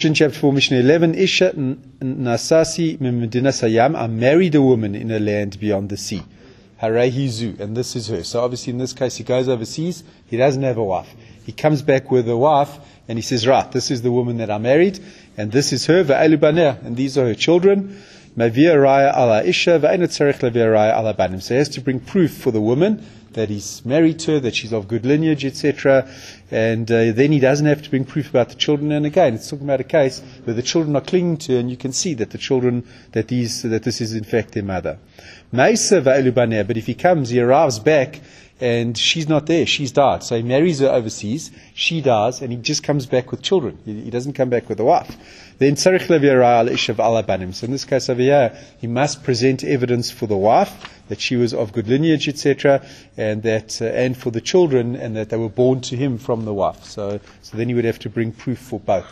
In chapter 4, Mishnah 11, Isha Nasasi Medina Sayam, I married a woman in a land beyond the sea. Harahizu, and this is her. So obviously in this case he goes overseas, he doesn't have a wife. He comes back with a wife, and he says, right, this is the woman that I married, and this is her, and these are her children. So he has to bring proof for the woman that he's married to her, that she's of good lineage, etc. And uh, then he doesn't have to bring proof about the children. And again, it's talking about a case where the children are clinging to her, and you can see that the children, that these, that this is in fact their mother. But if he comes, he arrives back, and she's not there. She's died. So he marries her overseas. She dies, and he just comes back with children. He, he doesn't come back with a wife. Then tzarich al ishav alabanim. So in this case over here, he must present evidence for the wife that she was of good lineage, etc., and that uh, and for the children, and that they were born to him from the wife. So, so then he would have to bring proof for both.